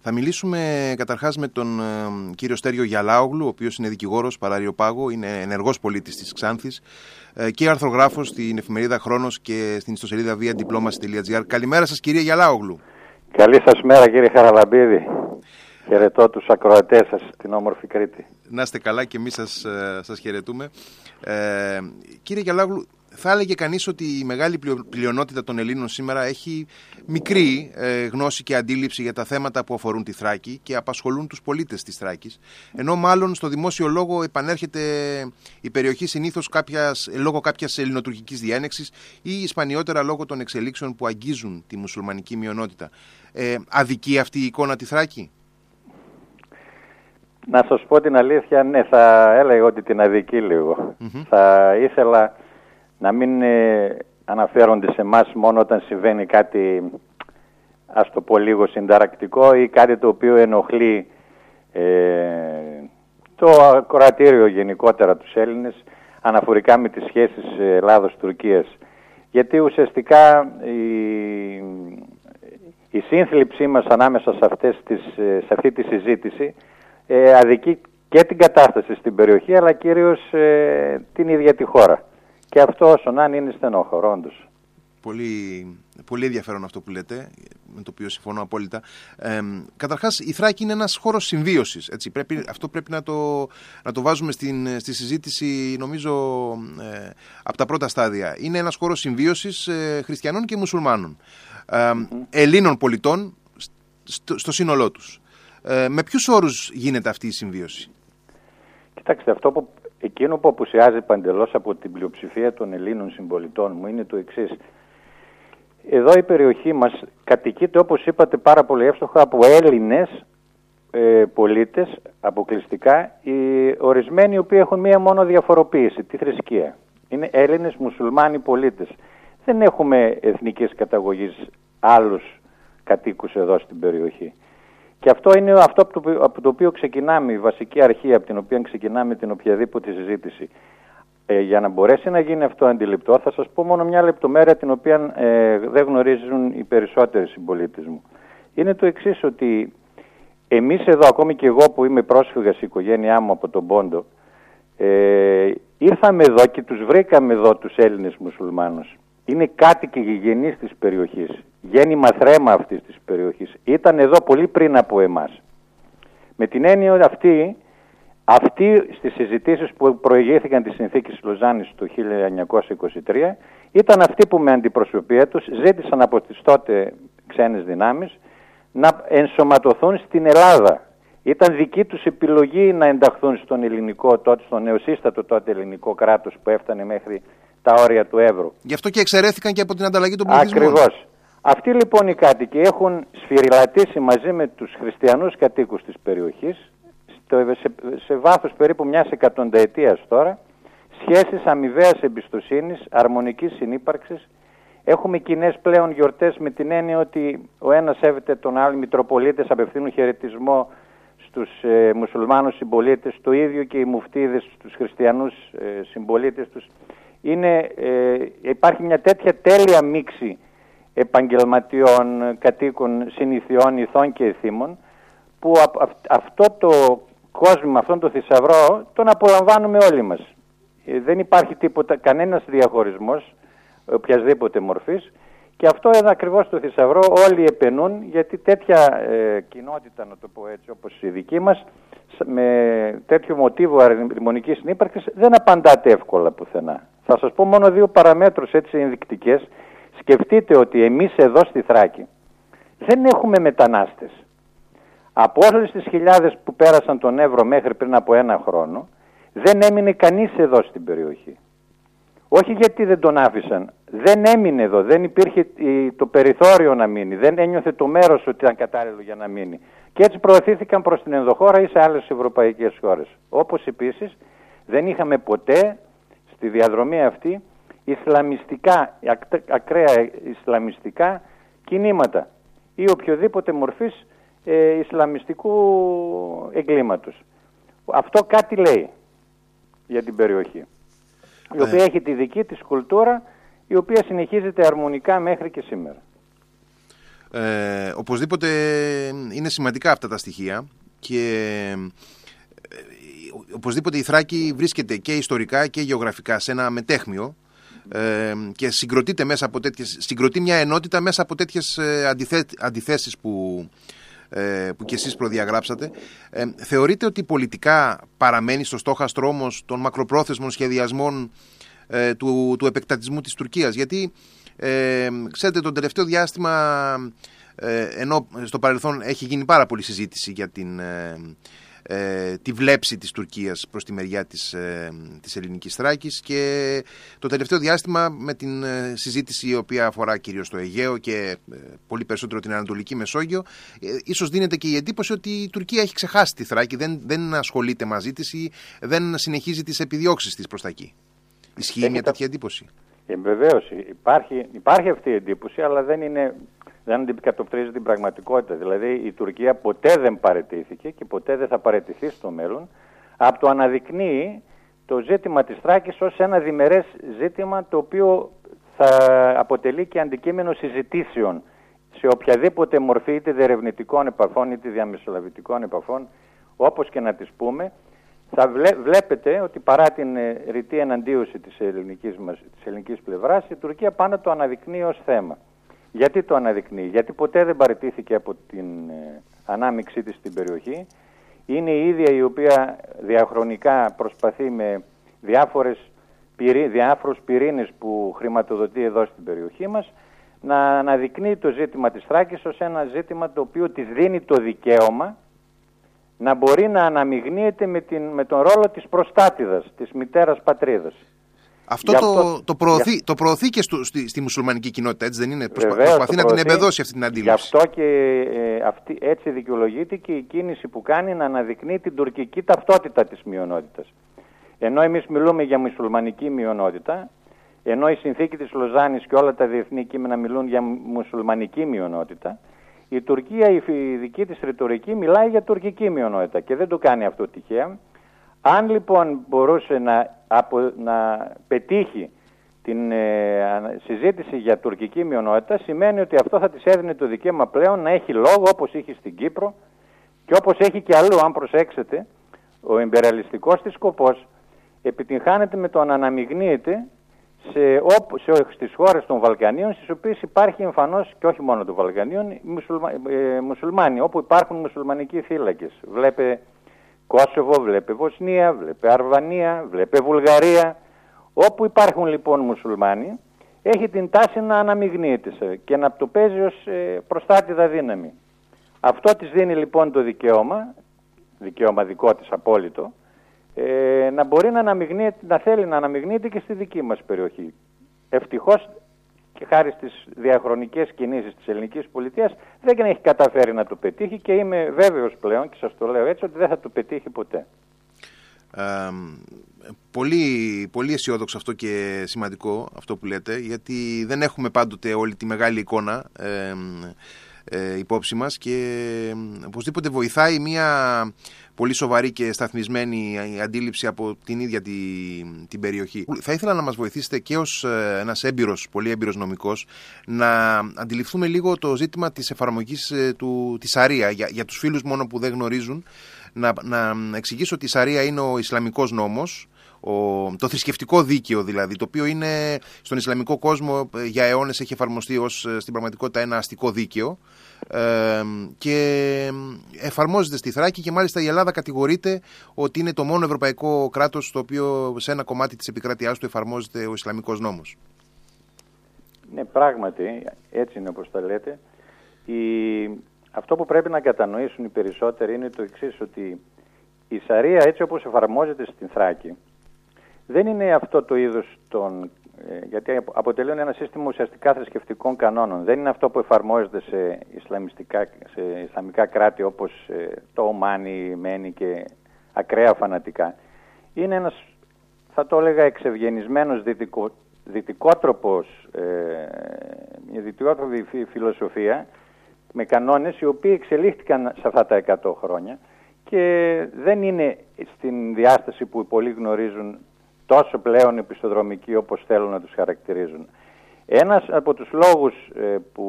Θα μιλήσουμε καταρχάς με τον ε, κύριο Στέριο Γιαλάογλου, ο οποίος είναι δικηγόρος παραριοπάγο, είναι ενεργός πολίτης της Ξάνθης ε, και αρθρογράφος στην εφημερίδα Χρόνος και στην ιστοσελίδα viadiplomacy.gr. Καλημέρα σας κύριε Γιαλάογλου. Καλή σας μέρα κύριε Χαραλαμπίδη. Χαιρετώ τους ακροατές σας στην όμορφη Κρήτη. Να είστε καλά και εμείς σας, ε, σας χαιρετούμε. Ε, κύριε Γιαλάογλου, θα έλεγε κανείς ότι η μεγάλη πλειονότητα των Ελλήνων σήμερα έχει μικρή ε, γνώση και αντίληψη για τα θέματα που αφορούν τη Θράκη και απασχολούν τους πολίτες της Θράκης. Ενώ μάλλον στο δημόσιο λόγο επανέρχεται η περιοχή συνήθως κάποιας, λόγω κάποιας ελληνοτουρκικής διένεξης ή σπανιότερα λόγω των εξελίξεων που αγγίζουν τη μουσουλμανική μειονότητα. Ε, αδική αυτή η εικόνα τη Θράκη; Να σας πω την αλήθεια, ναι, θα έλεγα ότι την αδική Θα ήθελα να μην ε, αναφέρονται σε εμάς μόνο όταν συμβαίνει κάτι ας το πω λίγο συνταρακτικό ή κάτι το οποίο ενοχλεί ε, το ακροατήριο γενικότερα τους Έλληνες αναφορικά με τις σχέσεις Ελλάδος-Τουρκίας. Γιατί ουσιαστικά η, η σύνθλιψή μας ανάμεσα σε, αυτές τις, σε αυτή τη συζήτηση ε, αδικεί και την κατάσταση στην περιοχή αλλά κυρίως ε, την ίδια τη χώρα. Και αυτός όσον αν είναι στενόχωρο, όντω. Πολύ, πολύ ενδιαφέρον αυτό που λέτε, με το οποίο συμφωνώ απόλυτα. Ε, καταρχάς, η Θράκη είναι ένας χώρος συμβίωσης. Έτσι. Πρέπει, αυτό πρέπει να το, να το βάζουμε στην, στη συζήτηση, νομίζω, ε, από τα πρώτα στάδια. Είναι ένας χώρος συμβίωσης ε, χριστιανών και μουσουλμάνων. Ε, Ελλήνων πολιτών στο, στο σύνολό τους. Ε, με ποιους όρους γίνεται αυτή η συμβίωση; Κοιτάξτε, αυτό που Εκείνο που απουσιάζει παντελώς από την πλειοψηφία των Ελλήνων συμπολιτών μου είναι το εξής. Εδώ η περιοχή μας κατοικείται όπως είπατε πάρα πολύ εύστοχα από Έλληνες ε, πολίτες αποκλειστικά οι ορισμένοι οι οποίοι έχουν μία μόνο διαφοροποίηση, τη θρησκεία. Είναι Έλληνες μουσουλμάνοι πολίτες. Δεν έχουμε εθνικής καταγωγής άλλους κατοίκους εδώ στην περιοχή. Και αυτό είναι αυτό από το, οποίο ξεκινάμε, η βασική αρχή από την οποία ξεκινάμε την οποιαδήποτε συζήτηση. Ε, για να μπορέσει να γίνει αυτό αντιληπτό, θα σας πω μόνο μια λεπτομέρεια την οποία ε, δεν γνωρίζουν οι περισσότεροι συμπολίτες μου. Είναι το εξής ότι εμείς εδώ, ακόμη και εγώ που είμαι πρόσφυγας η οικογένειά μου από τον Πόντο, ε, ήρθαμε εδώ και τους βρήκαμε εδώ τους Έλληνες μουσουλμάνους. Είναι κάτοικοι γηγενείς της περιοχής γέννημα θρέμα αυτής της περιοχής. Ήταν εδώ πολύ πριν από εμάς. Με την έννοια ότι αυτοί, αυτοί στις συζητήσεις που προηγήθηκαν τη συνθήκη της Λουζάνης το 1923 ήταν αυτοί που με αντιπροσωπεία τους ζήτησαν από τις τότε ξένες δυνάμεις να ενσωματωθούν στην Ελλάδα. Ήταν δική τους επιλογή να ενταχθούν στον ελληνικό τότε, στον νεοσύστατο τότε ελληνικό κράτος που έφτανε μέχρι τα όρια του Εύρου. Γι' αυτό και εξαιρέθηκαν και από την ανταλλαγή των πληθυσμών. Ακριβώς. Αυτοί λοιπόν οι κάτοικοι έχουν σφυριλατήσει μαζί με τους χριστιανούς κατοίκους της περιοχής σε, σε βάθος περίπου μιας εκατονταετίας τώρα σχέσεις αμοιβαίας εμπιστοσύνης, αρμονικής συνύπαρξης Έχουμε κοινές πλέον γιορτές με την έννοια ότι ο ένας σέβεται τον άλλο, οι Μητροπολίτες απευθύνουν χαιρετισμό στους ε, μουσουλμάνους συμπολίτες, το ίδιο και οι μουφτίδες στους χριστιανούς ε, συμπολίτες τους. Είναι, ε, υπάρχει μια τέτοια τέλεια μίξη επαγγελματιών, κατοίκων, συνηθιών, ηθών και εθήμων που αυτό το κόσμο, αυτόν το θησαυρό τον απολαμβάνουμε όλοι μας. Ε, δεν υπάρχει τίποτα, κανένας διαχωρισμός οποιασδήποτε μορφής και αυτό είναι ακριβώς το θησαυρό, όλοι επενούν γιατί τέτοια ε, κοινότητα, να το πω έτσι όπως η δική μας, με τέτοιο μοτίβο αρμονικής συνύπαρξης δεν απαντάτε εύκολα πουθενά. Θα σας πω μόνο δύο παραμέτρους έτσι ενδεικτικές Σκεφτείτε ότι εμείς εδώ στη Θράκη δεν έχουμε μετανάστες. Από όλες τις χιλιάδες που πέρασαν τον Εύρο μέχρι πριν από ένα χρόνο, δεν έμεινε κανείς εδώ στην περιοχή. Όχι γιατί δεν τον άφησαν, δεν έμεινε εδώ, δεν υπήρχε το περιθώριο να μείνει, δεν ένιωθε το μέρος ότι ήταν κατάλληλο για να μείνει. Και έτσι προωθήθηκαν προς την ενδοχώρα ή σε άλλες ευρωπαϊκές χώρες. Όπως επίσης δεν είχαμε ποτέ στη διαδρομή αυτή Ισλαμιστικά, ακραία Ισλαμιστικά κινήματα ή οποιοδήποτε μορφής ε, Ισλαμιστικού εγκλήματος. Αυτό κάτι λέει για την περιοχή, η οποία έχει τη δική της κουλτούρα, η οποία συνεχίζεται αρμονικά μέχρι και σήμερα. Ε, οπωσδήποτε είναι σημαντικά αυτά τα στοιχεία και ε, οπωσδήποτε η Θράκη βρίσκεται και ιστορικά και γεωγραφικά σε ένα μετέχμιο ε, και συγκροτείται μέσα από τέτοιες, συγκροτεί μια ενότητα μέσα από τέτοιες ε, αντιθέσεις που, ε, που και εσείς προδιαγράψατε. Ε, θεωρείτε ότι πολιτικά παραμένει στο στόχαστρο όμως των μακροπρόθεσμων σχεδιασμών ε, του, του επεκτατισμού της Τουρκίας; Γιατί, ε, ξέρετε, το τελευταίο διάστημα, ε, ενώ στο παρελθόν έχει γίνει πάρα πολλή συζήτηση για την ε, τη βλέψη της Τουρκίας προς τη μεριά της, ε, της ελληνικής Θράκης και το τελευταίο διάστημα με την ε, συζήτηση η οποία αφορά κυρίως το Αιγαίο και ε, πολύ περισσότερο την Ανατολική Μεσόγειο ε, ίσως δίνεται και η εντύπωση ότι η Τουρκία έχει ξεχάσει τη Θράκη, δεν, δεν ασχολείται μαζί της ή δεν συνεχίζει τις επιδιώξεις της προς τα εκεί. Ισχύει μια τέτοια εντύπωση; Ε, Βεβαίως υπάρχει, υπάρχει αυτή η εντύπωση, αλλά δεν είναι δεν αντικατοπτρίζει την πραγματικότητα. Δηλαδή η Τουρκία ποτέ δεν παρετήθηκε και ποτέ δεν θα παρετηθεί στο μέλλον από το αναδεικνύει το ζήτημα της Θράκης ως ένα διμερές ζήτημα το οποίο θα αποτελεί και αντικείμενο συζητήσεων σε οποιαδήποτε μορφή είτε διερευνητικών επαφών είτε διαμεσολαβητικών επαφών όπως και να τις πούμε θα βλέπετε ότι παρά την ε, ρητή εναντίωση της ελληνικής, μας, της ελληνικής πλευράς η Τουρκία πάντα το αναδεικνύει ως θέμα. Γιατί το αναδεικνύει, γιατί ποτέ δεν παραιτήθηκε από την ε, ανάμειξή της στην περιοχή. Είναι η ίδια η οποία διαχρονικά προσπαθεί με διάφορες, διάφορους πυρήνες που χρηματοδοτεί εδώ στην περιοχή μας να αναδεικνύει το ζήτημα της Θράκης ως ένα ζήτημα το οποίο της δίνει το δικαίωμα να μπορεί να αναμειγνύεται με, την, με τον ρόλο της προστάτηδας, της μητέρας πατρίδας. Αυτό, το, το, προωθεί, για... το προωθεί και στο, στη, στη μουσουλμανική κοινότητα, έτσι δεν είναι; Προσπα... προσπαθεί να την εμπεδώσει αυτή την αντίληψη. Γι' αυτό και ε, αυτή, έτσι δικαιολογείται και η κίνηση που κάνει να αναδεικνύει την τουρκική ταυτότητα της μειονότητας. Ενώ εμείς μιλούμε για μουσουλμανική μειονότητα, ενώ η συνθήκη της Λοζάνης και όλα τα διεθνή κείμενα μιλούν για μουσουλμανική μειονότητα, η Τουρκία, η δική της ρητορική μιλάει για τουρκική μειονότητα και δεν το κάνει αυτό τυχαία. Αν λοιπόν μπορούσε να, να πετύχει την ε, συζήτηση για τουρκική μειονότητα σημαίνει ότι αυτό θα της έδινε το δικαίωμα πλέον να έχει λόγο όπως είχε στην Κύπρο και όπως έχει και αλλού αν προσέξετε ο εμπεραλιστικός της σκοπός επιτυγχάνεται με το να αναμειγνύεται σε, σε, στις χώρες των Βαλκανίων στις οποίες υπάρχει εμφανώς και όχι μόνο των Βαλκανίων μουσουλμα, ε, μουσουλμάνοι όπου υπάρχουν μουσουλμανικοί θύλακες. Βλέπε Κόσοβο, βλέπε Βοσνία, βλέπε Αρβανία, βλέπε Βουλγαρία. Όπου υπάρχουν λοιπόν μουσουλμάνοι, έχει την τάση να αναμειγνύεται και να το παίζει ως ε, προστάτηδα δύναμη. Αυτό της δίνει λοιπόν το δικαίωμα, δικαίωμα δικό της απόλυτο, ε, να μπορεί να, να θέλει να αναμειγνύεται και στη δική μας περιοχή. Ευτυχώς και χάρη στις διαχρονικές κινήσεις της ελληνικής πολιτείας δεν έχει καταφέρει να το πετύχει και είμαι βέβαιος πλέον και σας το λέω έτσι ότι δεν θα το πετύχει ποτέ. Ε, πολύ, πολύ αισιόδοξο αυτό και σημαντικό αυτό που λέτε γιατί δεν έχουμε πάντοτε όλη τη μεγάλη εικόνα ε, ε, υπόψη μας και οπωσδήποτε βοηθάει μια πολύ σοβαρή και σταθμισμένη αντίληψη από την ίδια τη, την περιοχή. Θα ήθελα να μας βοηθήσετε και ως ε, ένας έμπειρος, πολύ έμπειρος νομικός να αντιληφθούμε λίγο το ζήτημα της εφαρμογής ε, του, της Σαρία για, για τους φίλους μόνο που δεν γνωρίζουν να, να εξηγήσω ότι η Σαρία είναι ο Ισλαμικός νόμος ο, το θρησκευτικό δίκαιο δηλαδή, το οποίο είναι στον Ισλαμικό κόσμο ε, για αιώνες έχει εφαρμοστεί ως στην πραγματικότητα ένα αστικό δίκαιο και εφαρμόζεται στη Θράκη και μάλιστα η Ελλάδα κατηγορείται ότι είναι το μόνο ευρωπαϊκό κράτος στο οποίο σε ένα κομμάτι της επικράτειάς του εφαρμόζεται ο Ισλαμικός νόμος. Ναι, πράγματι, έτσι είναι όπως τα λέτε. Η... Αυτό που πρέπει να κατανοήσουν οι περισσότεροι είναι το εξής, ότι η Σαρία έτσι όπως εφαρμόζεται στην Θράκη δεν είναι αυτό το είδος των ε, γιατί αποτελούν ένα σύστημα ουσιαστικά θρησκευτικών κανόνων. Δεν είναι αυτό που εφαρμόζεται σε, ισλαμιστικά, σε ισλαμικά κράτη όπως ε, το Ομάνι, Μένη και ακραία φανατικά. Είναι ένας, θα το έλεγα, εξευγενισμένος δυτικό, δυτικότροπος, ε, μια δυτικότροπη φιλοσοφία με κανόνες οι οποίοι εξελίχθηκαν σε αυτά τα 100 χρόνια και δεν είναι στην διάσταση που πολλοί γνωρίζουν τόσο πλέον επιστοδρομικοί όπως θέλουν να τους χαρακτηρίζουν. Ένας από τους λόγους ε, που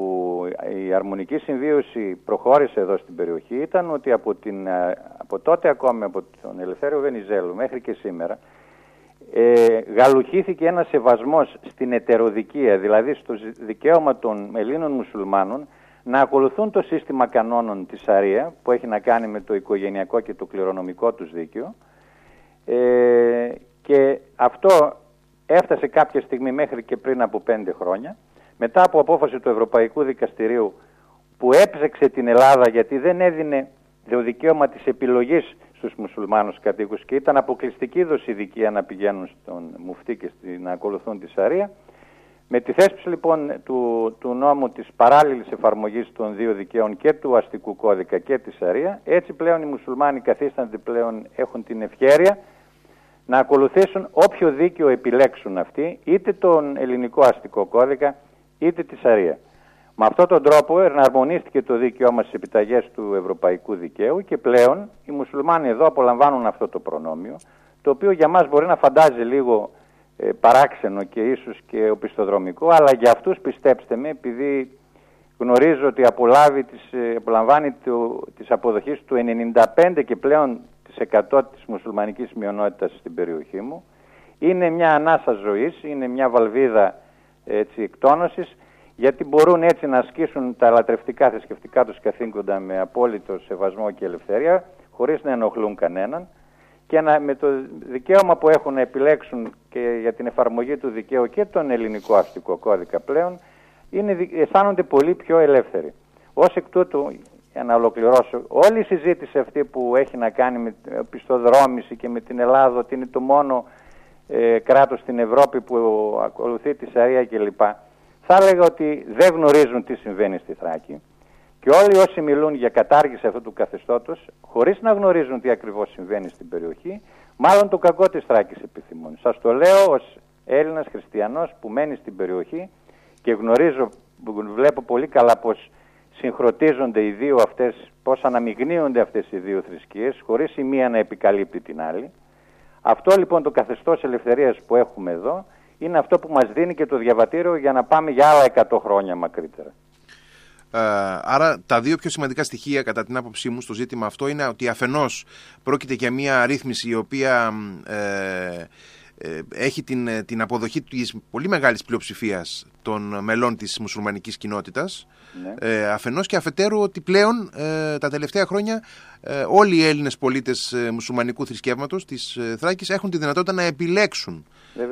η αρμονική συμβίωση προχώρησε εδώ στην περιοχή ήταν ότι από, την, ε, από τότε ακόμη από τον Ελευθέριο Βενιζέλου μέχρι και σήμερα ε, γαλουχήθηκε ένας σεβασμός στην ετεροδικία, δηλαδή στο δικαίωμα των Ελλήνων μουσουλμάνων να ακολουθούν το σύστημα κανόνων της Σαρία που έχει να κάνει με το οικογενειακό και το κληρονομικό τους δίκαιο ε, και αυτό έφτασε κάποια στιγμή μέχρι και πριν από πέντε χρόνια μετά από απόφαση του Ευρωπαϊκού Δικαστηρίου που έψεξε την Ελλάδα γιατί δεν έδινε το δικαίωμα της επιλογής στους μουσουλμάνους κατοίκους και ήταν αποκλειστική δοσηδικία να πηγαίνουν στον μουφτί και να ακολουθούν τη Σαρία. Με τη θέσπιση λοιπόν του, του νόμου της παράλληλης εφαρμογής των δύο δικαίων και του αστικού κώδικα και της Σαρία, έτσι πλέον οι μουσουλμάνοι καθίστανται πλέον έχουν την ευχέρεια να ακολουθήσουν όποιο δίκαιο επιλέξουν αυτοί, είτε τον ελληνικό αστικό κώδικα, είτε τη Σαρία. Με αυτόν τον τρόπο εναρμονίστηκε το δίκαιό μας στις επιταγές του ευρωπαϊκού δικαίου και πλέον οι μουσουλμάνοι εδώ απολαμβάνουν αυτό το προνόμιο, το οποίο για μας μπορεί να φαντάζει λίγο ε, παράξενο και ίσως και οπισθοδρομικό, αλλά για αυτούς πιστέψτε με, επειδή γνωρίζω ότι απολάβει τις, ε, απολαμβάνει το, της αποδοχής του 95 και πλέον της 100 της μουσουλμανικής μειονότητας στην περιοχή μου, είναι μια ανάσα ζωής, είναι μια βαλβίδα έτσι, εκτόνωσης, γιατί μπορούν έτσι να ασκήσουν τα λατρευτικά θρησκευτικά τους καθήκοντα με απόλυτο σεβασμό και ελευθερία, χωρίς να ενοχλούν κανέναν και να, με το δικαίωμα που έχουν να επιλέξουν και για την εφαρμογή του δικαίου και τον ελληνικό αστικό κώδικα πλέον, είναι, αισθάνονται πολύ πιο ελεύθεροι. Ως εκ τούτου, για να ολοκληρώσω, όλη η συζήτηση αυτή που έχει να κάνει με πιστοδρόμηση και με την Ελλάδα, ότι είναι το μόνο ε, κράτος στην Ευρώπη που ακολουθεί τη Σαρία κλπ θα έλεγα ότι δεν γνωρίζουν τι συμβαίνει στη Θράκη και όλοι όσοι μιλούν για κατάργηση αυτού του καθεστώτος, χωρίς να γνωρίζουν τι ακριβώς συμβαίνει στην περιοχή, μάλλον το κακό της Θράκης επιθυμούν. Σας το λέω ως Έλληνας χριστιανός που μένει στην περιοχή και γνωρίζω, βλέπω πολύ καλά πως συγχρονίζονται οι δύο αυτές, πώς αναμειγνύονται αυτές οι δύο θρησκείες, χωρίς η μία να επικαλύπτει την άλλη. Αυτό λοιπόν το καθεστώς ελευθερίας που έχουμε εδώ, είναι αυτό που μας δίνει και το διαβατήριο για να πάμε για άλλα 100 χρόνια μακρύτερα. Ε, άρα τα δύο πιο σημαντικά στοιχεία κατά την άποψή μου στο ζήτημα αυτό είναι ότι αφενός πρόκειται για μια ρύθμιση η οποία ε, ε, έχει την, ε, την αποδοχή της πολύ μεγάλης πλειοψηφίας των μελών της μουσουλμανικής κοινότητας ναι. ε, αφενός και αφετέρου ότι πλέον ε, τα τελευταία χρόνια όλοι οι Έλληνες πολίτες μουσουλμανικού θρησκεύματος της Θράκης έχουν τη δυνατότητα να επιλέξουν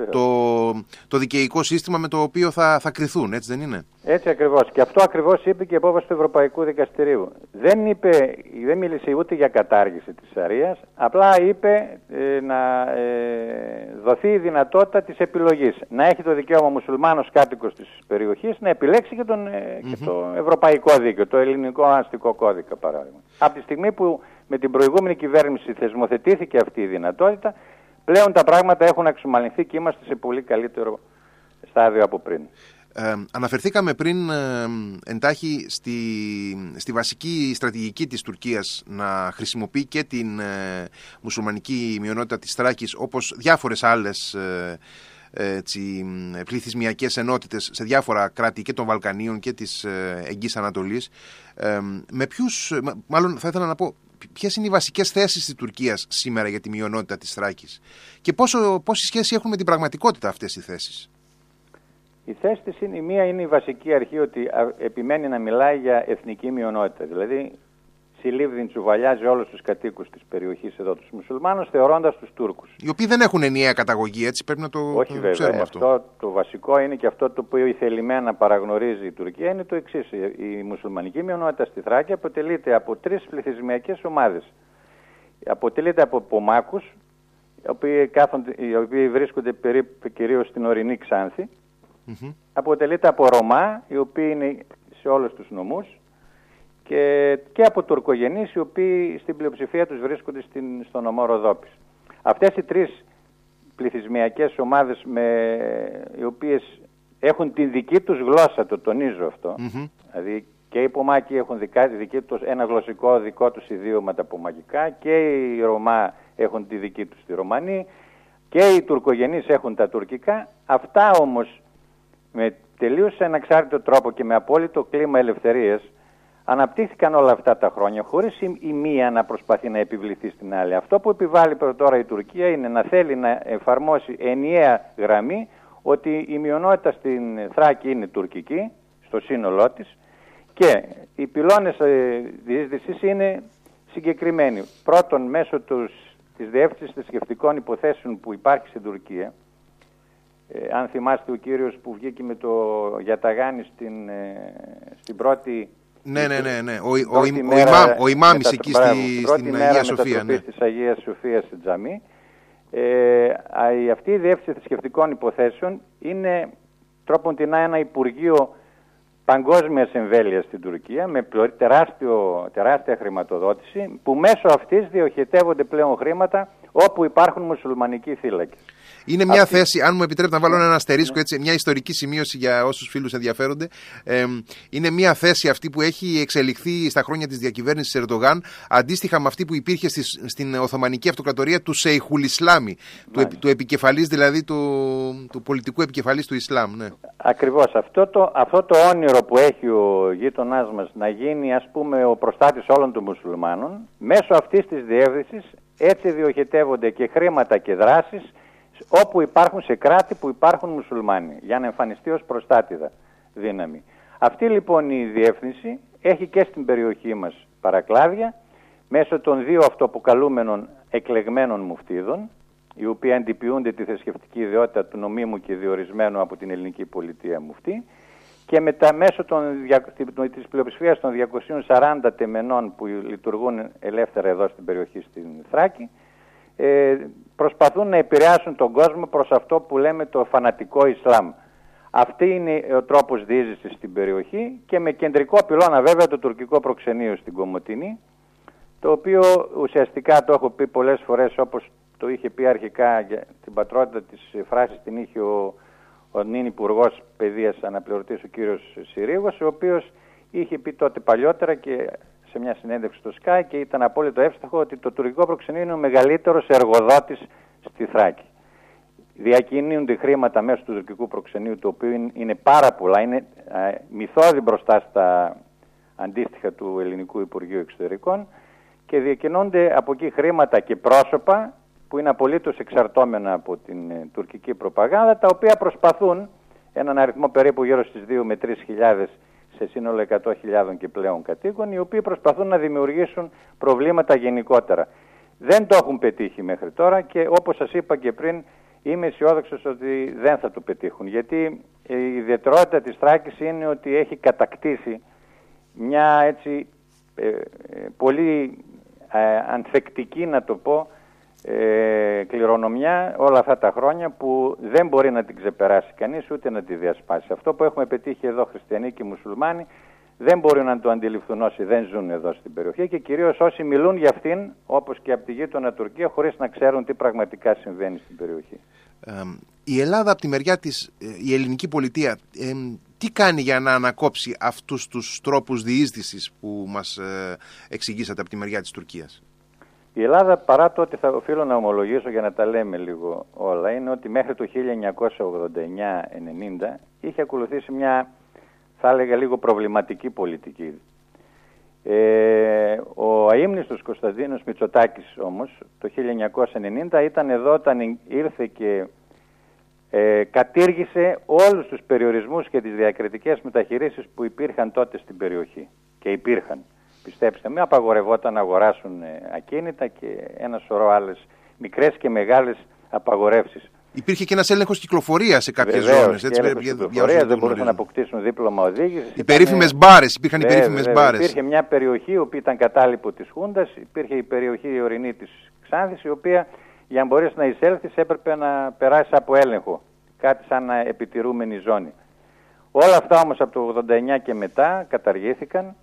το, το δικαιικό σύστημα με το οποίο θα, θα κρυθούν, έτσι δεν είναι; Έτσι ακριβώς. Και αυτό ακριβώς είπε και η απόφαση του Ευρωπαϊκού Δικαστηρίου. Δεν, είπε, δεν μίλησε ούτε για κατάργηση της Σαρίας, απλά είπε ε, να ε, δοθεί η δυνατότητα της επιλογής. Να έχει το δικαίωμα ο μουσουλμάνος κάτοικος της περιοχής να επιλέξει και, τον, ε, και το ευρωπαϊκό δίκαιο, το ελληνικό αστικό κώδικα παράδειγμα. Από τη στιγμή που με την προηγούμενη κυβέρνηση θεσμοθετήθηκε αυτή η δυνατότητα, πλέον τα πράγματα έχουν εξομαλυνθεί και είμαστε σε πολύ καλύτερο στάδιο από πριν. Ε, αναφερθήκαμε πριν ε, εντάχει στη, στη βασική στρατηγική της Τουρκίας να χρησιμοποιεί και την ε, μουσουλμανική μειονότητα της Θράκης όπως διάφορες άλλες ε, έτσι, πληθυσμιακές ενότητες σε διάφορα κράτη και των Βαλκανίων και της ε, Εγγύης Ανατολής. Ε, με ποιους, μάλλον θα ήθελα να πω, ποιες είναι οι βασικές θέσεις της Τουρκίας σήμερα για τη μειονότητα της Θράκης και πόσο, πόση σχέση έχουν με την πραγματικότητα αυτές οι θέσεις; Η θέση της είναι, η μία είναι η βασική αρχή ότι επιμένει να μιλάει για εθνική μειονότητα. Δηλαδή συλλήβδιν τσουβαλιάζει όλους τους κατοίκους της περιοχής εδώ, τους μουσουλμάνους, θεωρώντας τους Τούρκους. Οι οποίοι δεν έχουν ενιαία καταγωγή, έτσι πρέπει να το, Όχι, το βέβαια. ξέρουμε αυτό. αυτό. Το βασικό είναι και αυτό το οποίο η θελημένα παραγνωρίζει η Τουρκία είναι το εξής. Η μουσουλμανική μειονότητα στη Θράκη αποτελείται από τρεις πληθυσμιακές ομάδες. Αποτελείται από Πομάκους, οι οποίοι, οι οποίοι βρίσκονται περίπου κυρίως στην ορεινή Ξάνθη. Mm-hmm. Αποτελείται από Ρωμά, οι οποίοι είναι σε όλους τους νομούς και, και από τουρκογενείς οι οποίοι στην πλειοψηφία τους βρίσκονται στην, στον νομό Ροδόπης. Αυτές οι τρεις πληθυσμιακές ομάδες με, οι οποίες έχουν την δική τους γλώσσα, το τονίζω δηλαδή και οι Πομάκοι έχουν δικά, δική τους, ένα γλωσσικό δικό τους ιδίωμα τα Πομακικά και οι Ρωμά έχουν τη δική τους τη Ρωμανή και οι Τουρκογενείς έχουν τα τουρκικά. Αυτά όμως με τελείως σε αναξάρτητο τρόπο και με απόλυτο κλίμα ελευθερίας αναπτύχθηκαν όλα αυτά τα χρόνια χωρίς η, μία να προσπαθεί να επιβληθεί στην άλλη. Αυτό που επιβάλλει τώρα η Τουρκία είναι να θέλει να εφαρμόσει ενιαία γραμμή ότι η μειονότητα στην Θράκη είναι τουρκική, στο σύνολό της και οι πυλώνες ε, διείσδυσης είναι συγκεκριμένοι. Πρώτον, μέσω τους, της διεύθυνσης θρησκευτικών υποθέσεων που υπάρχει στην Τουρκία, ε, αν θυμάστε ο κύριος που βγήκε με το Γιαταγάνη στην, ε, στην πρώτη ναι, ναι, ναι, ναι. Ο, ο, ο, ημάμ, ο ημάμις εκεί στη, στην Αγία Σοφία. Ναι. της Αγίας Σοφίας στην Τζαμί. Ε, αυτή η διεύθυνση θρησκευτικών υποθέσεων είναι τρόπον την ένα Υπουργείο παγκόσμιας εμβέλειας στην Τουρκία με τεράστιο, τεράστια χρηματοδότηση που μέσω αυτής διοχετεύονται πλέον χρήματα όπου υπάρχουν μουσουλμανικοί θύλακες. Είναι μια θέση, αν μου επιτρέπετε να βάλω ένα αστερίσκο, έτσι, μια ιστορική σημείωση για όσους φίλους ενδιαφέρονται. Ε, είναι μια θέση αυτή που έχει εξελιχθεί στα χρόνια της διακυβέρνησης Ερντογάν, αντίστοιχα με αυτή που υπήρχε στις, στην Οθωμανική Αυτοκρατορία του Σεϊχουλ Ισλάμι, του, του επικεφαλής δηλαδή του, του πολιτικού επικεφαλής του Ισλάμ. Ναι. Ακριβώς. Αυτό το, αυτό το όνειρο που έχει ο γείτονάς μας να γίνει, ας πούμε, ο προστάτης όλων των μουσουλμάνων, μέσω αυτής της διεύρυνση έτσι διοχετεύονται και χρήματα και δράσεις όπου υπάρχουν σε κράτη που υπάρχουν μουσουλμάνοι για να εμφανιστεί ως προστάτηδα δύναμη. Αυτή λοιπόν η διεύθυνση έχει και στην περιοχή μας παρακλάδια μέσω των δύο αυτοποκαλούμενων εκλεγμένων μουφτίδων οι οποίοι αντιποιούνται τη θρησκευτική ιδιότητα του νομίμου και διορισμένου από την ελληνική πολιτεία μουφτή και μετά μέσω των, της πλειοψηφίας των 240 τεμενών που λειτουργούν ελεύθερα εδώ στην περιοχή στην Θράκη ε, προσπαθούν να επηρεάσουν τον κόσμο προς αυτό που λέμε το φανατικό Ισλάμ. Αυτή είναι ο τρόπος διείσδυσης στην περιοχή και με κεντρικό πυλώνα βέβαια το τουρκικό προξενείο στην Κομωτινή το οποίο ουσιαστικά το έχω πει πολλές φορές όπως το είχε πει αρχικά για την πατρότητα της φράσης την είχε ο, ο νυν υπουργός παιδείας αναπληρωτής ο κύριος Συρίγος ο οποίος είχε πει τότε παλιότερα και σε μια συνέντευξη στο ΣΚΑΙ και ήταν απόλυτο εύστοχο ότι το τουρκικό προξενείο είναι ο μεγαλύτερος εργοδότης στη Θράκη. Διακινούνται χρήματα μέσω του τουρκικού προξενείου, το οποίο είναι πάρα πολλά, είναι μυθόδη μπροστά στα αντίστοιχα του Ελληνικού Υπουργείου Εξωτερικών και διακινούνται από εκεί χρήματα και πρόσωπα που είναι απολύτως εξαρτώμενα από την ε, τουρκική προπαγάνδα, τα οποία προσπαθούν έναν αριθμό περίπου γύρω στις 2 με 3 χιλιάδες σε σύνολο 100.000 και πλέον κατοίκων, οι οποίοι προσπαθούν να δημιουργήσουν προβλήματα γενικότερα. Δεν το έχουν πετύχει μέχρι τώρα και όπως σας είπα και πριν, είμαι αισιόδοξος ότι δεν θα το πετύχουν. Γιατί η ιδιαιτερότητα της Θράκης είναι ότι έχει κατακτήσει μια έτσι ε, ε, πολύ ε, ανθεκτική, να το πω, ε, κληρονομιά όλα αυτά τα χρόνια που δεν μπορεί να την ξεπεράσει κανείς ούτε να τη διασπάσει. Αυτό που έχουμε πετύχει εδώ χριστιανοί και μουσουλμάνοι δεν μπορούν να το αντιληφθούν όσοι δεν ζουν εδώ στην περιοχή και κυρίως όσοι μιλούν για αυτήν όπως και από τη γείτονα Τουρκία χωρίς να ξέρουν τι πραγματικά συμβαίνει στην περιοχή. η Ελλάδα από τη μεριά της, ε, η ελληνική πολιτεία, τι κάνει για να ανακόψει αυτούς τους τρόπους διείσδυσης που μας ε, εξηγήσατε από τη μεριά της Τουρκίας; Η Ελλάδα παρά το ότι θα οφείλω να ομολογήσω για να τα λέμε λίγο όλα είναι ότι μέχρι το 1989-90 είχε ακολουθήσει μια θα έλεγα λίγο προβληματική πολιτική. Ε, ο αείμνηστος Κωνσταντίνος Μητσοτάκης όμως το 1990 ήταν εδώ όταν ήρθε και ε, κατήργησε όλους τους περιορισμούς και τις διακριτικές μεταχειρήσεις που υπήρχαν τότε στην περιοχή και υπήρχαν πιστέψτε με, απαγορευόταν να αγοράσουν ε, ακίνητα και ένα σωρό άλλες μικρές και μεγάλες απαγορεύσεις. Υπήρχε και ένας έλεγχος κυκλοφορίας σε κάποιες ζώνες. Κυκλοφορίας δεν μπορούσαν να αποκτήσουν δίπλωμα οδήγησης. Οι περίφημες μπάρες. Υπήρχαν οι περίφημες μπάρες. Υπήρχε μια περιοχή η οποία ήταν κατάλοιπο της Χούντας. Υπήρχε η περιοχή η ορεινή της Ξάνθης, η οποία για να μπορέσει να εισέλθεις έπρεπε να περάσεις από έλεγχο. Κάτι σαν επιτηρούμενη ζώνη. Όλα αυτά όμως από το 89 και μετά καταργήθηκαν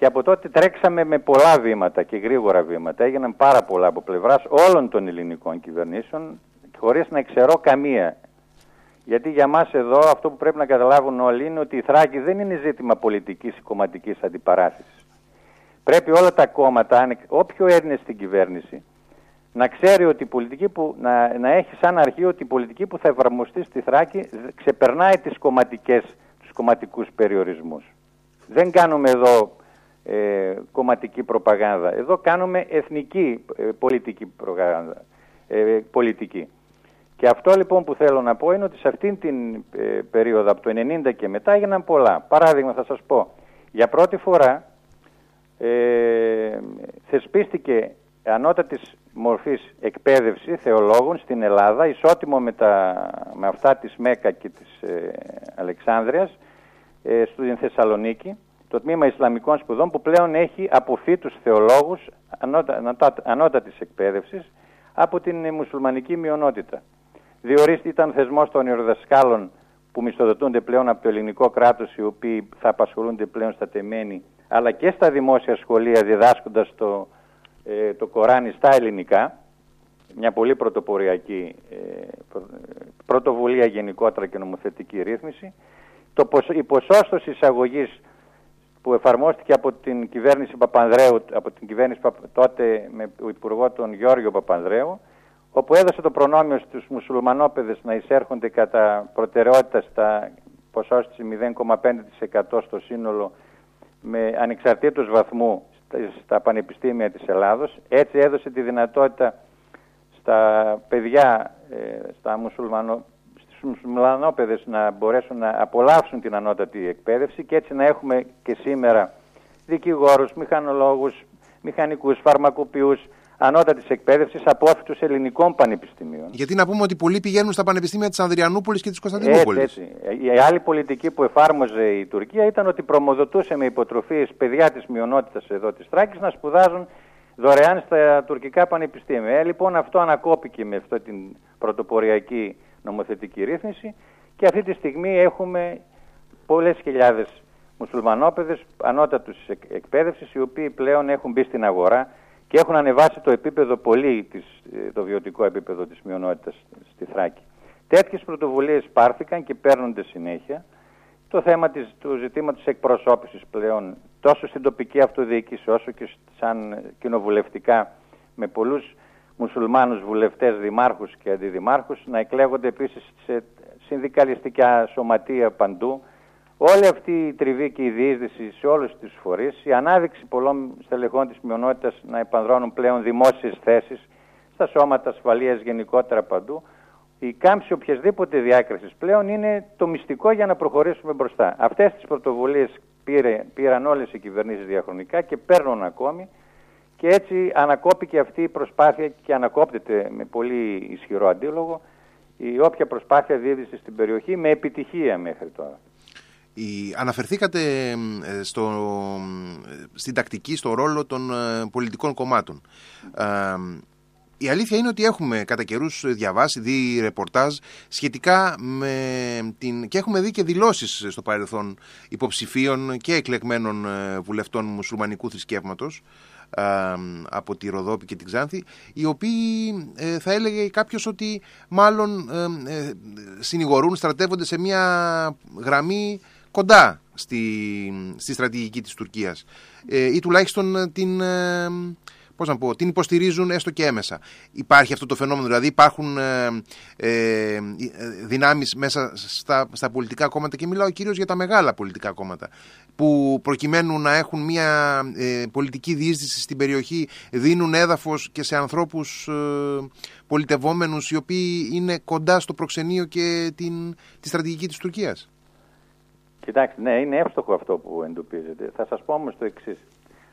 και από τότε τρέξαμε με πολλά βήματα και γρήγορα βήματα. Έγιναν πάρα πολλά από πλευράς όλων των ελληνικών κυβερνήσεων, χωρίς να εξαιρώ καμία. Γιατί για μας εδώ αυτό που πρέπει να καταλάβουν όλοι είναι ότι η Θράκη δεν είναι ζήτημα πολιτικής ή κομματικής αντιπαράθεσης. Πρέπει όλα τα κόμματα, όποιο Έλληνε στην κυβέρνηση, να ξέρει ότι η πολιτική που, να, να έχει σαν αρχή ότι η πολιτική που θα εφαρμοστεί στη Θράκη ξεπερνάει τις κομματικέ, του τους κομματικούς περιορισμούς. Δεν κάνουμε εδώ ε, κομματική προπαγάνδα. Εδώ κάνουμε εθνική ε, πολιτική προπαγάνδα. Ε, πολιτική. Και αυτό λοιπόν που θέλω να πω είναι ότι σε αυτήν την ε, περίοδο από το 90 και μετά έγιναν πολλά. Παράδειγμα θα σας πω, για πρώτη φορά ε, θεσπίστηκε ανώτατης μορφής εκπαίδευση θεολόγων στην Ελλάδα, ισότιμο με, τα, με αυτά της Μέκα και της ε, Αλεξάνδρειας, ε, στην Θεσσαλονίκη, το τμήμα Ισλαμικών σπουδών που πλέον έχει αποφύτους θεολόγους ανώτα, ανώτατης εκπαίδευσης από την μουσουλμανική μειονότητα. Διορίστη ήταν θεσμός των ιεροδασκάλων που μισθοδοτούνται πλέον από το ελληνικό κράτος, οι οποίοι θα απασχολούνται πλέον στα τεμένη, αλλά και στα δημόσια σχολεία διδάσκοντας το, ε, το Κοράνι στα ελληνικά, μια πολύ πρωτοποριακή ε, πρωτοβουλία γενικότερα και νομοθετική ρύθμιση. Το, η ποσόστοση εισαγωγής που εφαρμόστηκε από την κυβέρνηση Παπανδρέου, από την κυβέρνηση τότε με υπουργό τον Γιώργο Παπανδρέου, όπου έδωσε το προνόμιο στους μουσουλμανόπαιδες να εισέρχονται κατά προτεραιότητα στα ποσόστηση 0,5% στο σύνολο με ανεξαρτήτως βαθμού στα πανεπιστήμια της Ελλάδος. Έτσι έδωσε τη δυνατότητα στα παιδιά, ε, στα μουσουλμανο, στους μουσουλμανόπαιδες να μπορέσουν να απολαύσουν την ανώτατη εκπαίδευση και έτσι να έχουμε και σήμερα δικηγόρους, μηχανολόγους, μηχανικούς, φαρμακοποιούς, ανώτατης εκπαίδευσης απόφυτου ελληνικών πανεπιστημίων. Γιατί να πούμε ότι πολλοί πηγαίνουν στα πανεπιστήμια της Ανδριανούπολης και της Κωνσταντινούπολης. Έτσι, έτσι. Η άλλη πολιτική που εφάρμοζε η Τουρκία ήταν ότι προμοδοτούσε με υποτροφίες παιδιά της μειονότητας εδώ της Τράκης να σπουδάζουν δωρεάν στα τουρκικά πανεπιστήμια. Ε, λοιπόν, αυτό ανακόπηκε με αυτή την πρωτοποριακή νομοθετική ρύθμιση και αυτή τη στιγμή έχουμε πολλές χιλιάδες μουσουλμανόπαιδες ανώτατους εκπαίδευσης, οι οποίοι πλέον έχουν μπει στην αγορά και έχουν ανεβάσει το επίπεδο πολύ, της, ε, το βιωτικό επίπεδο της μειονότητας στη Θράκη. Τέτοιες πρωτοβουλίες πάρθηκαν και παίρνονται συνέχεια. Το θέμα της, του ζητήματος εκπροσώπησης πλέον τόσο στην τοπική αυτοδιοίκηση όσο και σαν κοινοβουλευτικά με πολλούς μουσουλμάνους βουλευτές, δημάρχους και αντιδημάρχους να εκλέγονται επίσης σε συνδικαλιστικά σωματεία παντού. Όλη αυτή η τριβή και η διείσδυση σε όλους τους φορείς, η ανάδειξη πολλών στελεχών της μειονότητας να επανδρώνουν πλέον δημόσιες θέσεις στα σώματα ασφαλείας γενικότερα παντού, η κάμψη οποιασδήποτε διάκρισης πλέον είναι το μυστικό για να προχωρήσουμε μπροστά. Αυτές τις πρωτοβουλίες πήρε, πήραν όλες οι κυβερνήσεις διαχρονικά και παίρνουν ακόμη και έτσι ανακόπηκε αυτή η προσπάθεια και ανακόπτεται με πολύ ισχυρό αντίλογο η όποια προσπάθεια διείσδυση στην περιοχή με επιτυχία μέχρι τώρα. Η, αναφερθήκατε ε, στο, στην τακτική, στο ρόλο των ε, πολιτικών κομμάτων. Ε, η αλήθεια είναι ότι έχουμε κατά καιρούς διαβάσει, δει ρεπορτάζ σχετικά με την... και έχουμε δει και δηλώσεις στο παρελθόν υποψηφίων και εκλεγμένων βουλευτών μουσουλμανικού θρησκεύματος από τη Ροδόπη και την Ξάνθη, οι οποίοι θα έλεγε κάποιος ότι μάλλον συνηγορούν, στρατεύονται σε μια γραμμή κοντά στη, στη στρατηγική της Τουρκίας. Ε, ή τουλάχιστον την, ε, πώς να πω, την υποστηρίζουν έστω και έμεσα. Υπάρχει αυτό το φαινόμενο, δηλαδή υπάρχουν ε, ε δυνάμεις μέσα στα, στα πολιτικά κόμματα και μιλάω κυρίως για τα μεγάλα πολιτικά κόμματα που προκειμένου να έχουν μια πολιτική διείσδυση στην περιοχή δίνουν έδαφος και σε ανθρώπους ε, πολιτευόμενους οι οποίοι είναι κοντά στο προξενείο και την, τη στρατηγική της Τουρκίας. Κοιτάξτε, ναι, είναι εύστοχο αυτό που εντοπίζετε. Θα σας πω όμως το εξής.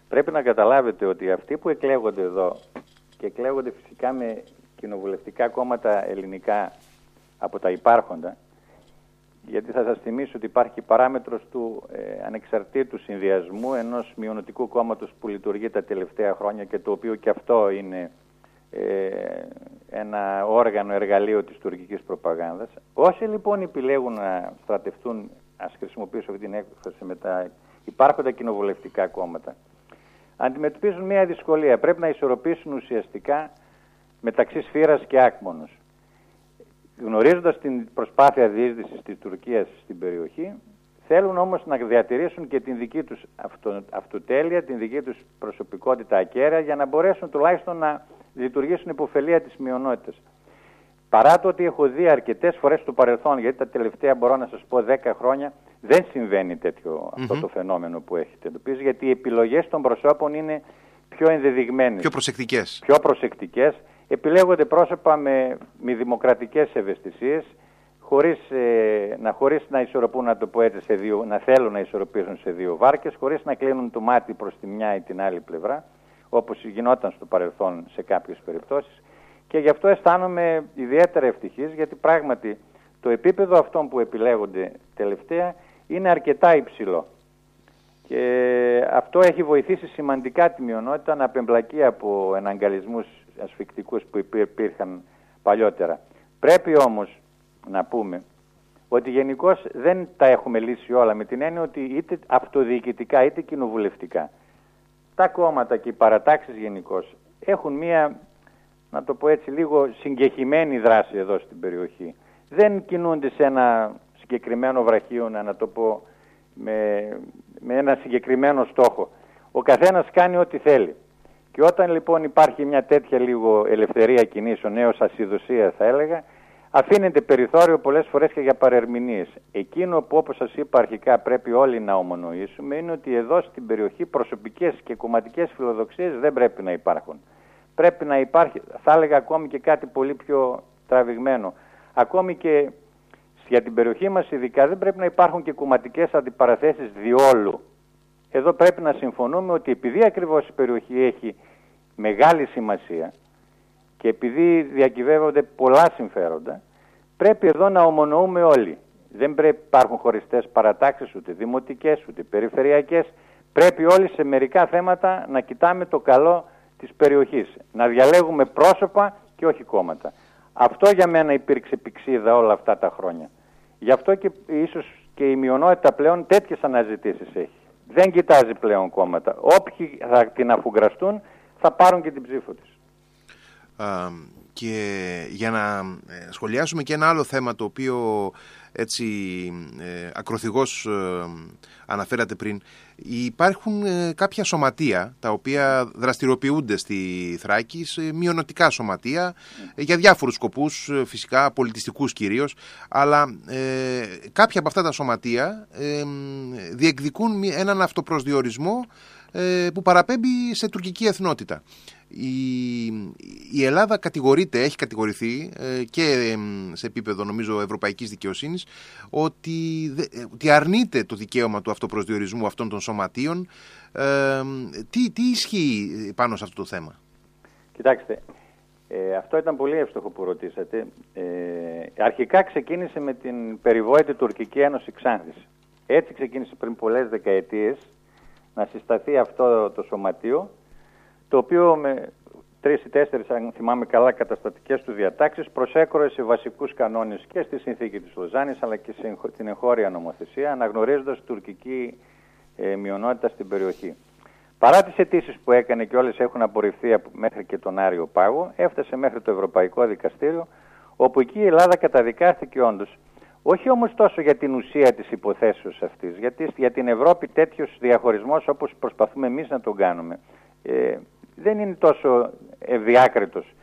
Πρέπει να καταλάβετε ότι αυτοί που εκλέγονται εδώ και εκλέγονται φυσικά με κοινοβουλευτικά κόμματα ελληνικά από τα υπάρχοντα, γιατί θα σας θυμίσω ότι υπάρχει παράμετρος του ε, ανεξαρτήτου συνδυασμού ενός μειονοτικού κόμματος που λειτουργεί τα τελευταία χρόνια και το οποίο και αυτό είναι ε, ένα όργανο εργαλείο της τουρκικής προπαγάνδας. Όσοι λοιπόν επιλέγουν να στρατευτούν ας χρησιμοποιήσω αυτή την έκφραση με τα υπάρχοντα κοινοβουλευτικά κόμματα, αντιμετωπίζουν μια δυσκολία. Πρέπει να ισορροπήσουν ουσιαστικά μεταξύ σφύρας και άκμονος. Γνωρίζοντας την προσπάθεια διείσδυσης της Τουρκίας στην περιοχή, θέλουν όμως να διατηρήσουν και την δική τους αυτο, αυτοτέλεια, την δική τους προσωπικότητα ακέραια, για να μπορέσουν τουλάχιστον να λειτουργήσουν υποφελία της μειονότητας. Παρά το ότι έχω δει αρκετές φορές στο παρελθόν, γιατί τα τελευταία μπορώ να σας πω 10 χρόνια δεν συμβαίνει αυτό το φαινόμενο που έχετε εντοπίσει, γιατί οι επιλογές των προσώπων είναι πιο ενδεδειγμένες. Πιο προσεκτικές. Πιο προσεκτικές. Επιλέγονται πρόσωπα με, με δημοκρατικές ευαισθησίες, χωρίς, ε, να, χωρίς να ισορροπούν, να το πω έτσι, σε δύο, να θέλουν να ισορροπήσουν σε δύο βάρκες, χωρίς να κλείνουν το μάτι προς τη μια ή την άλλη πλευρά, όπως γινόταν στο παρελθόν σε κάποιες περιπτώσεις. Και γι' αυτό αισθάνομαι ιδιαίτερα ευτυχής, γιατί πράγματι το επίπεδο αυτών που επιλέγονται τελευταία είναι αρκετά υψηλό. Και αυτό έχει βοηθήσει σημαντικά τη μειονότητα να απεμπλακεί από εναγκαλισμούς ασφικτικούς που υπήρχαν παλιότερα. Πρέπει όμως να πούμε ότι γενικώς δεν τα έχουμε λύσει όλα με την έννοια ότι είτε αυτοδιοικητικά είτε κοινοβουλευτικά τα κόμματα και οι παρατάξεις γενικώς έχουν μία, να το πω έτσι, λίγο συγκεχημένη δράση εδώ στην περιοχή. Δεν κινούνται σε ένα συγκεκριμένο βραχείο, να το πω, με, με ένα συγκεκριμένο στόχο. Ο καθένας κάνει ό,τι θέλει. Και όταν λοιπόν υπάρχει μια τέτοια λίγο ελευθερία κινήσεων, νέος ασυδοσία θα έλεγα, αφήνεται περιθώριο πολλές φορές και για παρερμηνίες. Εκείνο που όπως σας είπα αρχικά πρέπει όλοι να ομονοήσουμε είναι ότι εδώ στην περιοχή προσωπικές και κομματικές φιλοδοξίες δεν πρέπει να υπάρχουν. Πρέπει να υπάρχει, θα έλεγα ακόμη και κάτι πολύ πιο τραβηγμένο. Ακόμη και για την περιοχή μας ειδικά δεν πρέπει να υπάρχουν και κομματικές αντιπαραθέσεις διόλου. Εδώ πρέπει να συμφωνούμε ότι επειδή ακριβώς η περιοχή έχει μεγάλη σημασία και επειδή διακυβεύονται πολλά συμφέροντα, πρέπει εδώ να ομονοούμε όλοι. Δεν πρέπει να υπάρχουν χωριστές παρατάξεις, ούτε δημοτικές, ούτε περιφερειακές. Πρέπει όλοι σε μερικά θέματα να κοιτάμε το καλό της περιοχής. Να διαλέγουμε πρόσωπα και όχι κόμματα. Αυτό για μένα υπήρξε πηξίδα όλα αυτά τα χρόνια. Γι' αυτό και ίσως και η μειονότητα πλέον τέτοιες αναζητήσεις έχει. Δεν κοιτάζει πλέον κόμματα. Όποιοι θα την αφουγκραστούν θα πάρουν και την ψήφο της. και για να ε, σχολιάσουμε και ένα άλλο θέμα το οποίο έτσι ε, ακροθυγώς ε, αναφέρατε πριν υπάρχουν ε, κάποια σωματεία τα οποία δραστηριοποιούνται στη Θράκη σε μειονοτικά σωματεία για διάφορους σκοπούς φυσικά πολιτιστικούς κυρίως αλλά κάποια από αυτά τα σωματεία διεκδικούν έναν αυτοπροσδιορισμό που παραπέμπει σε τουρκική εθνότητα. Η, η Ελλάδα κατηγορείται, έχει κατηγορηθεί ε, και σε επίπεδο νομίζω ευρωπαϊκής δικαιοσύνης ότι, ε, ότι αρνείται το δικαίωμα του αυτοπροσδιορισμού αυτών των σωματείων. Ε, τι, τι ισχύει πάνω σε αυτό το θέμα; Κοιτάξτε, αυτό ήταν πολύ εύστοχο που ρωτήσατε. αρχικά ξεκίνησε με την περιβόητη τουρκική ένωση Ξάνθης. Έτσι ξεκίνησε πριν πολλές δεκαετίες να συσταθεί αυτό το σωματείο το οποίο με τρεις ή τέσσερις, αν θυμάμαι καλά, καταστατικές του διατάξεις προσέκροε σε βασικούς κανόνες και στη συνθήκη της Λοζάνης αλλά και στην εγχώρια νομοθεσία, αναγνωρίζοντας τουρκική ε, μειονότητα στην περιοχή. Παρά τις αιτήσεις που έκανε και όλες έχουν απορριφθεί μέχρι και τον Άριο Πάγο, έφτασε μέχρι το Ευρωπαϊκό Δικαστήριο, όπου εκεί η Ελλάδα καταδικάστηκε όντως. Όχι όμως τόσο για την ουσία της υποθέσεως αυτής, γιατί για την Ευρώπη τέτοιος διαχωρισμός όπως προσπαθούμε εμείς να τον κάνουμε. Ε, δεν είναι τόσο ευδιάκριτος.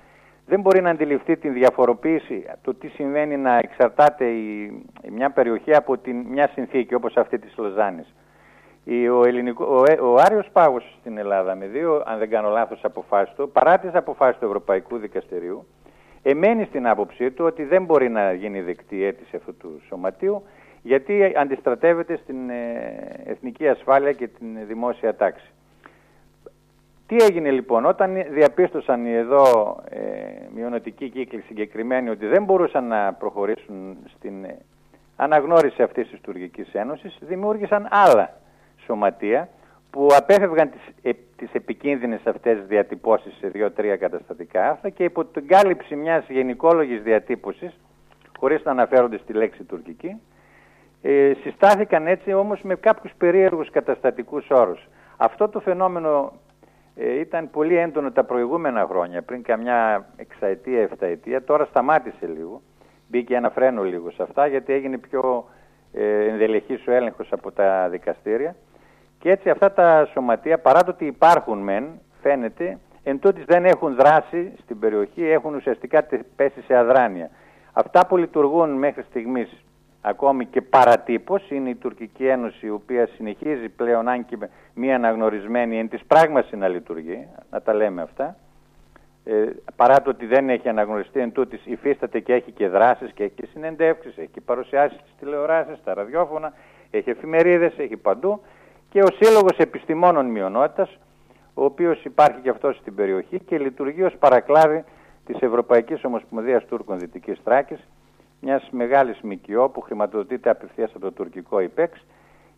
Δεν μπορεί να αντιληφθεί την διαφοροποίηση, το τι σημαίνει να εξαρτάται η, μια περιοχή από την, μια συνθήκη όπως αυτή της Λοζάνης. Ο, ελληνικό, ο, ο Άριος Πάγος στην Ελλάδα με δύο, αν δεν κάνω λάθος, αποφάσεις του, παρά τις αποφάσεις του Ευρωπαϊκού Δικαστηρίου, εμένει στην άποψή του ότι δεν μπορεί να γίνει δεκτή αίτηση αυτού του σωματείου, γιατί αντιστρατεύεται στην ε, εθνική ασφάλεια και την δημόσια τάξη. Τι έγινε λοιπόν, όταν διαπίστωσαν οι εδώ ε, μειονοτικοί κύκλοι συγκεκριμένοι ότι δεν μπορούσαν να προχωρήσουν στην ε, αναγνώριση αυτής της Τουρκικής Ένωσης, δημιούργησαν άλλα σωματεία που απέφευγαν τις, ε, τις επικίνδυνες αυτές διατυπώσεις σε δύο-τρία καταστατικά άρθρα και υπό την κάλυψη μιας γενικόλογης διατύπωσης, χωρίς να αναφέρονται στη λέξη τουρκική, ε, συστάθηκαν έτσι όμως με κάποιους περίεργους καταστατικούς όρους. Αυτό το φαινόμενο ε, ήταν πολύ έντονο τα προηγούμενα χρόνια, πριν καμιά εξαετία, εφταετία. Τώρα σταμάτησε λίγο. Μπήκε ένα φρένο λίγο σε αυτά, γιατί έγινε πιο ε, ενδελεχής ο έλεγχος από τα δικαστήρια. Και έτσι αυτά τα σωματεία, παρά το ότι υπάρχουν μεν, φαίνεται, εν δεν έχουν δράσει στην περιοχή, έχουν ουσιαστικά πέσει σε αδράνεια. Αυτά που λειτουργούν μέχρι στιγμής ακόμη και παρατύπως είναι η Τουρκική Ένωση η οποία συνεχίζει πλέον αν και μία αναγνωρισμένη εν της πράγμαση να λειτουργεί, να τα λέμε αυτά, ε, παρά το ότι δεν έχει αναγνωριστεί εν τούτης, υφίσταται και έχει και δράσεις και έχει και συνεντεύξεις, έχει και παρουσιάσεις στις τηλεοράσεις, στα ραδιόφωνα, έχει εφημερίδες, έχει παντού και ο Σύλλογος Επιστημόνων Μειονότητας, ο οποίος υπάρχει και αυτός στην περιοχή και λειτουργεί ως παρακλάδι της Ευρωπαϊκής Ομοσπονδίας Τούρκων Δυτικής Τράκης, μιας μεγάλης ΜΚΟ που χρηματοδοτείται απευθείας από το τουρκικό ΙΠΕΞ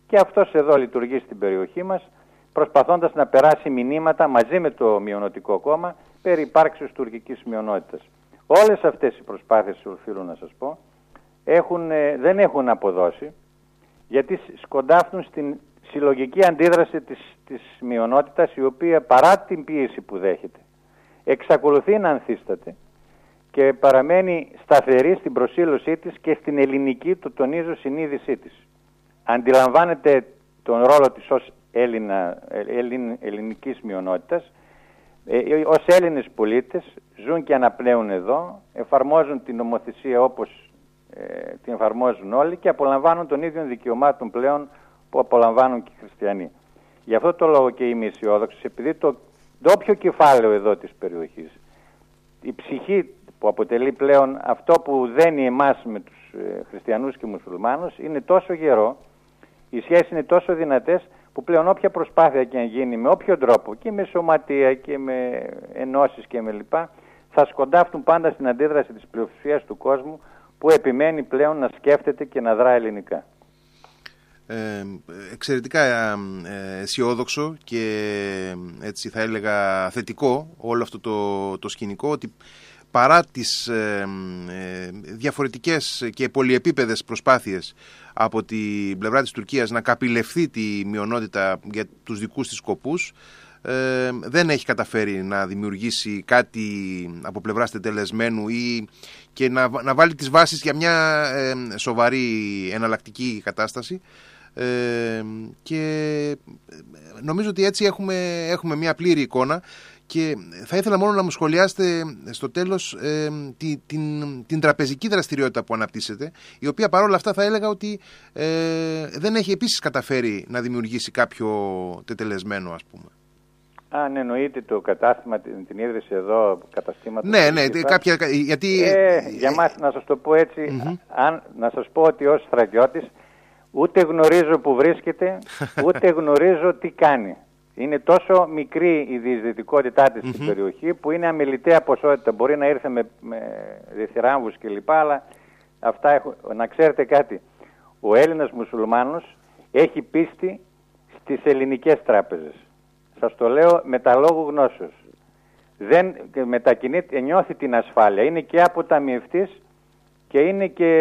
και αυτός εδώ λειτουργεί στην περιοχή μας προσπαθώντας να περάσει μηνύματα μαζί με το μειονοτικό κόμμα περί υπάρξεως τουρκικής μειονότητας. Όλες αυτές οι προσπάθειες, οφείλω να σας πω, έχουν, ε, δεν έχουν αποδώσει γιατί σκοντάφτουν στην συλλογική αντίδραση της, της μειονότητας η οποία παρά την πίεση που δέχεται εξακολουθεί να ανθίσταται και παραμένει σταθερή στην προσήλωσή της και στην ελληνική, το τονίζω, συνείδησή της. Αντιλαμβάνεται τον ρόλο της ως Έλληνα, ελλην, ελληνικής μειονότητας, ε, ως Έλληνες πολίτες ζουν και αναπνέουν εδώ, εφαρμόζουν την νομοθεσία όπως ε, την εφαρμόζουν όλοι και απολαμβάνουν των ίδιων δικαιωμάτων πλέον που απολαμβάνουν και οι χριστιανοί. Γι' αυτό το λόγο και είμαι αισιόδοξος, επειδή το ντόπιο κεφάλαιο εδώ της περιοχής, η ψυχή που αποτελεί πλέον αυτό που δένει εμάς με τους ε, χριστιανούς και μουσουλμάνους είναι τόσο γερό, οι σχέσεις είναι τόσο δυνατές που πλέον όποια προσπάθεια και αν γίνει με όποιο τρόπο και με σωματεία και με ενώσεις και με λοιπά θα σκοντάφτουν πάντα στην αντίδραση της πλειοψηφίας του κόσμου που επιμένει πλέον να σκέφτεται και να δρά ελληνικά. Ε, εξαιρετικά ε, αισιόδοξο και έτσι θα έλεγα θετικό όλο αυτό το, το σκηνικό ότι παρά τις ε, ε, διαφορετικές και πολυεπίπεδες προσπάθειες από την πλευρά της Τουρκίας να καπηλευθεί τη μειονότητα για τους δικούς της σκοπούς ε, δεν έχει καταφέρει να δημιουργήσει κάτι από πλευράς τετελεσμένου ή και να, να βάλει τις βάσεις για μια σοβαρή εναλλακτική κατάσταση και νομίζω ότι έτσι έχουμε, έχουμε μια πλήρη εικόνα και θα ήθελα μόνο να μου σχολιάσετε στο τέλος ε, την, την, την τραπεζική δραστηριότητα που αναπτύσσεται, η οποία παρόλα αυτά θα έλεγα ότι ε, δεν έχει επίσης καταφέρει να δημιουργήσει κάποιο τετελεσμένο ας πούμε. Αν εννοείται το κατάστημα, την, την ίδρυση εδώ καταστήματος. Ναι, ναι, κάποια, γιατί... Ε, για μας να σας το πω έτσι, αν, να σας πω ότι ως στρατιώτης ούτε γνωρίζω που βρίσκεται, ούτε γνωρίζω τι κάνει. Είναι τόσο μικρή η διεισδυτικότητά της στην περιοχή που είναι αμεληταία ποσότητα. Μπορεί να ήρθε με, με διεθυράμβους κλπ. Αλλά αυτά έχω... να ξέρετε κάτι. Ο Έλληνας μουσουλμάνος έχει πίστη στις ελληνικές τράπεζες. Σας το λέω με τα λόγου γνώσεως. Δεν μετακινείται, νιώθει την ασφάλεια. Είναι και αποταμιευτής και είναι και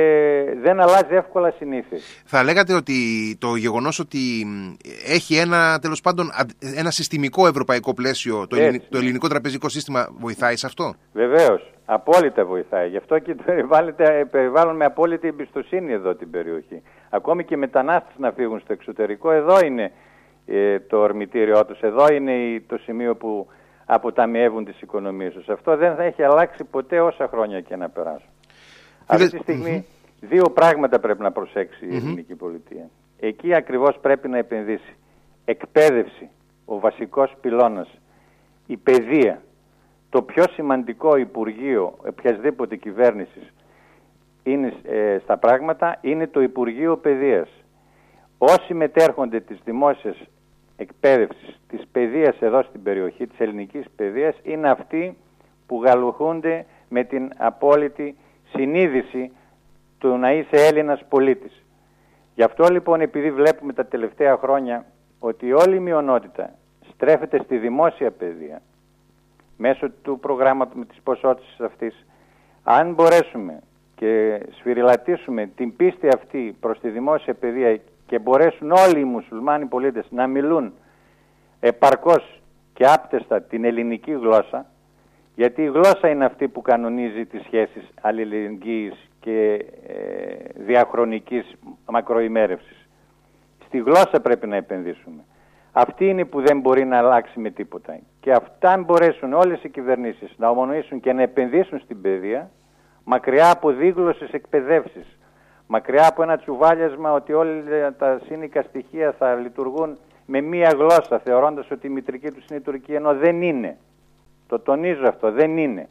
δεν αλλάζει εύκολα συνήθειες. Θα λέγατε ότι το γεγονός ότι έχει ένα τέλος πάντων ένα συστημικό ευρωπαϊκό πλαίσιο το, ελληνικό, το ελληνικό τραπεζικό σύστημα βοηθάει σε αυτό; Βεβαίως, απόλυτα βοηθάει. Γι' αυτό και περιβάλλουν με απόλυτη εμπιστοσύνη εδώ την περιοχή. Ακόμη και μετανάστες να φύγουν στο εξωτερικό, εδώ είναι ε, το ορμητήριό τους, εδώ είναι το σημείο που αποταμιεύουν τις οικονομίες τους. Αυτό δεν θα έχει αλλάξει ποτέ όσα χρόνια και να περάσουν. Αυτή τη στιγμη δύο πράγματα πρέπει να προσέξει η ελληνική πολιτεία. Εκεί ακριβώς πρέπει να επενδύσει. Εκπαίδευση, ο βασικός πυλώνας, η παιδεία, το πιο σημαντικό Υπουργείο οποιασδήποτε κυβέρνησης είναι ε, στα πράγματα είναι το Υπουργείο Παιδείας. Όσοι μετέρχονται της δημόσιας εκπαίδευσης, της παιδείας εδώ στην περιοχή, της ελληνικής παιδείας, είναι αυτοί που γαλουχούνται με την απόλυτη συνείδηση του να είσαι Έλληνας πολίτης. Γι' αυτό λοιπόν επειδή βλέπουμε τα τελευταία χρόνια ότι όλη η μειονότητα στρέφεται στη δημόσια παιδεία μέσω του προγράμματος της ποσότητας αυτής αν μπορέσουμε και σφυριλατήσουμε την πίστη αυτή προς τη δημόσια παιδεία και μπορέσουν όλοι οι μουσουλμάνοι πολίτες να μιλούν επαρκώς και άπτεστα την ελληνική γλώσσα γιατί η γλώσσα είναι αυτή που κανονίζει τις σχέσεις αλληλεγγύης και ε, διαχρονικής μακροημέρευσης. Στη γλώσσα πρέπει να επενδύσουμε. Αυτή είναι που δεν μπορεί να αλλάξει με τίποτα. Και αυτά αν μπορέσουν όλες οι κυβερνήσεις να ομονοήσουν και να επενδύσουν στην παιδεία, μακριά από δίγλωσες εκπαιδεύσεις, μακριά από ένα τσουβάλιασμα ότι όλα τα σύνοικα στοιχεία θα λειτουργούν με μία γλώσσα, θεωρώντας ότι η μητρική τους είναι η τουρκική, ενώ δεν είναι. Το τονίζω αυτό, δεν είναι.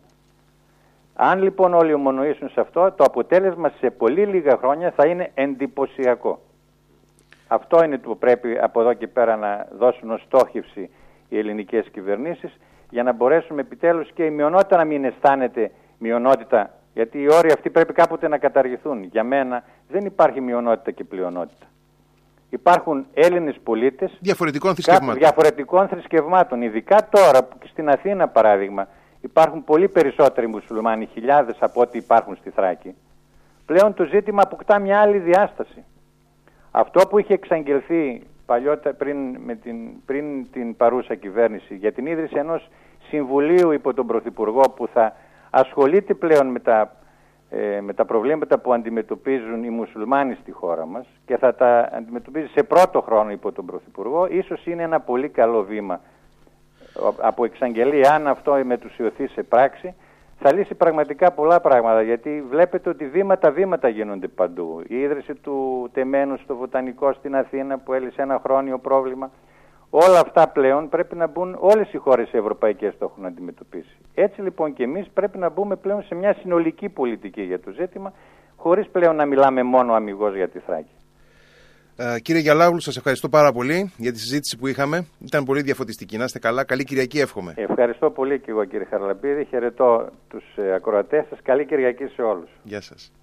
Αν λοιπόν όλοι ομονοήσουν σε αυτό, το αποτέλεσμα σε πολύ λίγα χρόνια θα είναι εντυπωσιακό. Αυτό είναι που πρέπει από εδώ και πέρα να δώσουν ως στόχευση οι ελληνικές κυβερνήσεις για να μπορέσουμε επιτέλους και η μειονότητα να μην αισθάνεται μειονότητα γιατί οι όροι αυτοί πρέπει κάποτε να καταργηθούν. Για μένα δεν υπάρχει μειονότητα και πλειονότητα. Υπάρχουν Έλληνες πολίτες διαφορετικών θρησκευμάτων. διαφορετικών θρησκευμάτων. Ειδικά τώρα, στην Αθήνα παράδειγμα, υπάρχουν πολύ περισσότεροι μουσουλμάνοι, χιλιάδες από ό,τι υπάρχουν στη Θράκη. Πλέον το ζήτημα αποκτά μια άλλη διάσταση. Αυτό που είχε εξαγγελθεί παλιότερα πριν, με την, πριν την παρούσα κυβέρνηση για την ίδρυση ενός συμβουλίου υπό τον Πρωθυπουργό που θα ασχολείται πλέον με τα, ε, με τα προβλήματα που αντιμετωπίζουν οι μουσουλμάνοι στη χώρα μας και θα τα αντιμετωπίζει σε πρώτο χρόνο υπό τον Πρωθυπουργό, ίσως είναι ένα πολύ καλό βήμα από εξαγγελία, αν αυτό μετουσιωθεί σε πράξη, θα λύσει πραγματικά πολλά πράγματα γιατί βλέπετε ότι βήματα-βήματα γίνονται παντού. Η ίδρυση του τεμένου στο Βοτανικό στην Αθήνα που έλυσε ένα χρόνιο πρόβλημα. Όλα αυτά πλέον πρέπει να μπουν όλες οι χώρες ευρωπαϊκές το έχουν αντιμετωπίσει. Έτσι λοιπόν και εμείς πρέπει να μπούμε πλέον σε μια συνολική πολιτική για το ζήτημα χωρίς πλέον να μιλάμε μόνο αμυγός για τη Θράκη. Ε, κύριε Γιαλάγλου, σας ευχαριστώ πάρα πολύ για τη συζήτηση που είχαμε. Ήταν πολύ διαφωτιστική. Να είστε καλά. Καλή Κυριακή εύχομαι. Ευχαριστώ πολύ και εγώ κύριε Χαραλαμπίδη. Χαιρετώ τους ε, ακροατές σας. Καλή Κυριακή σε όλους. Γεια σας.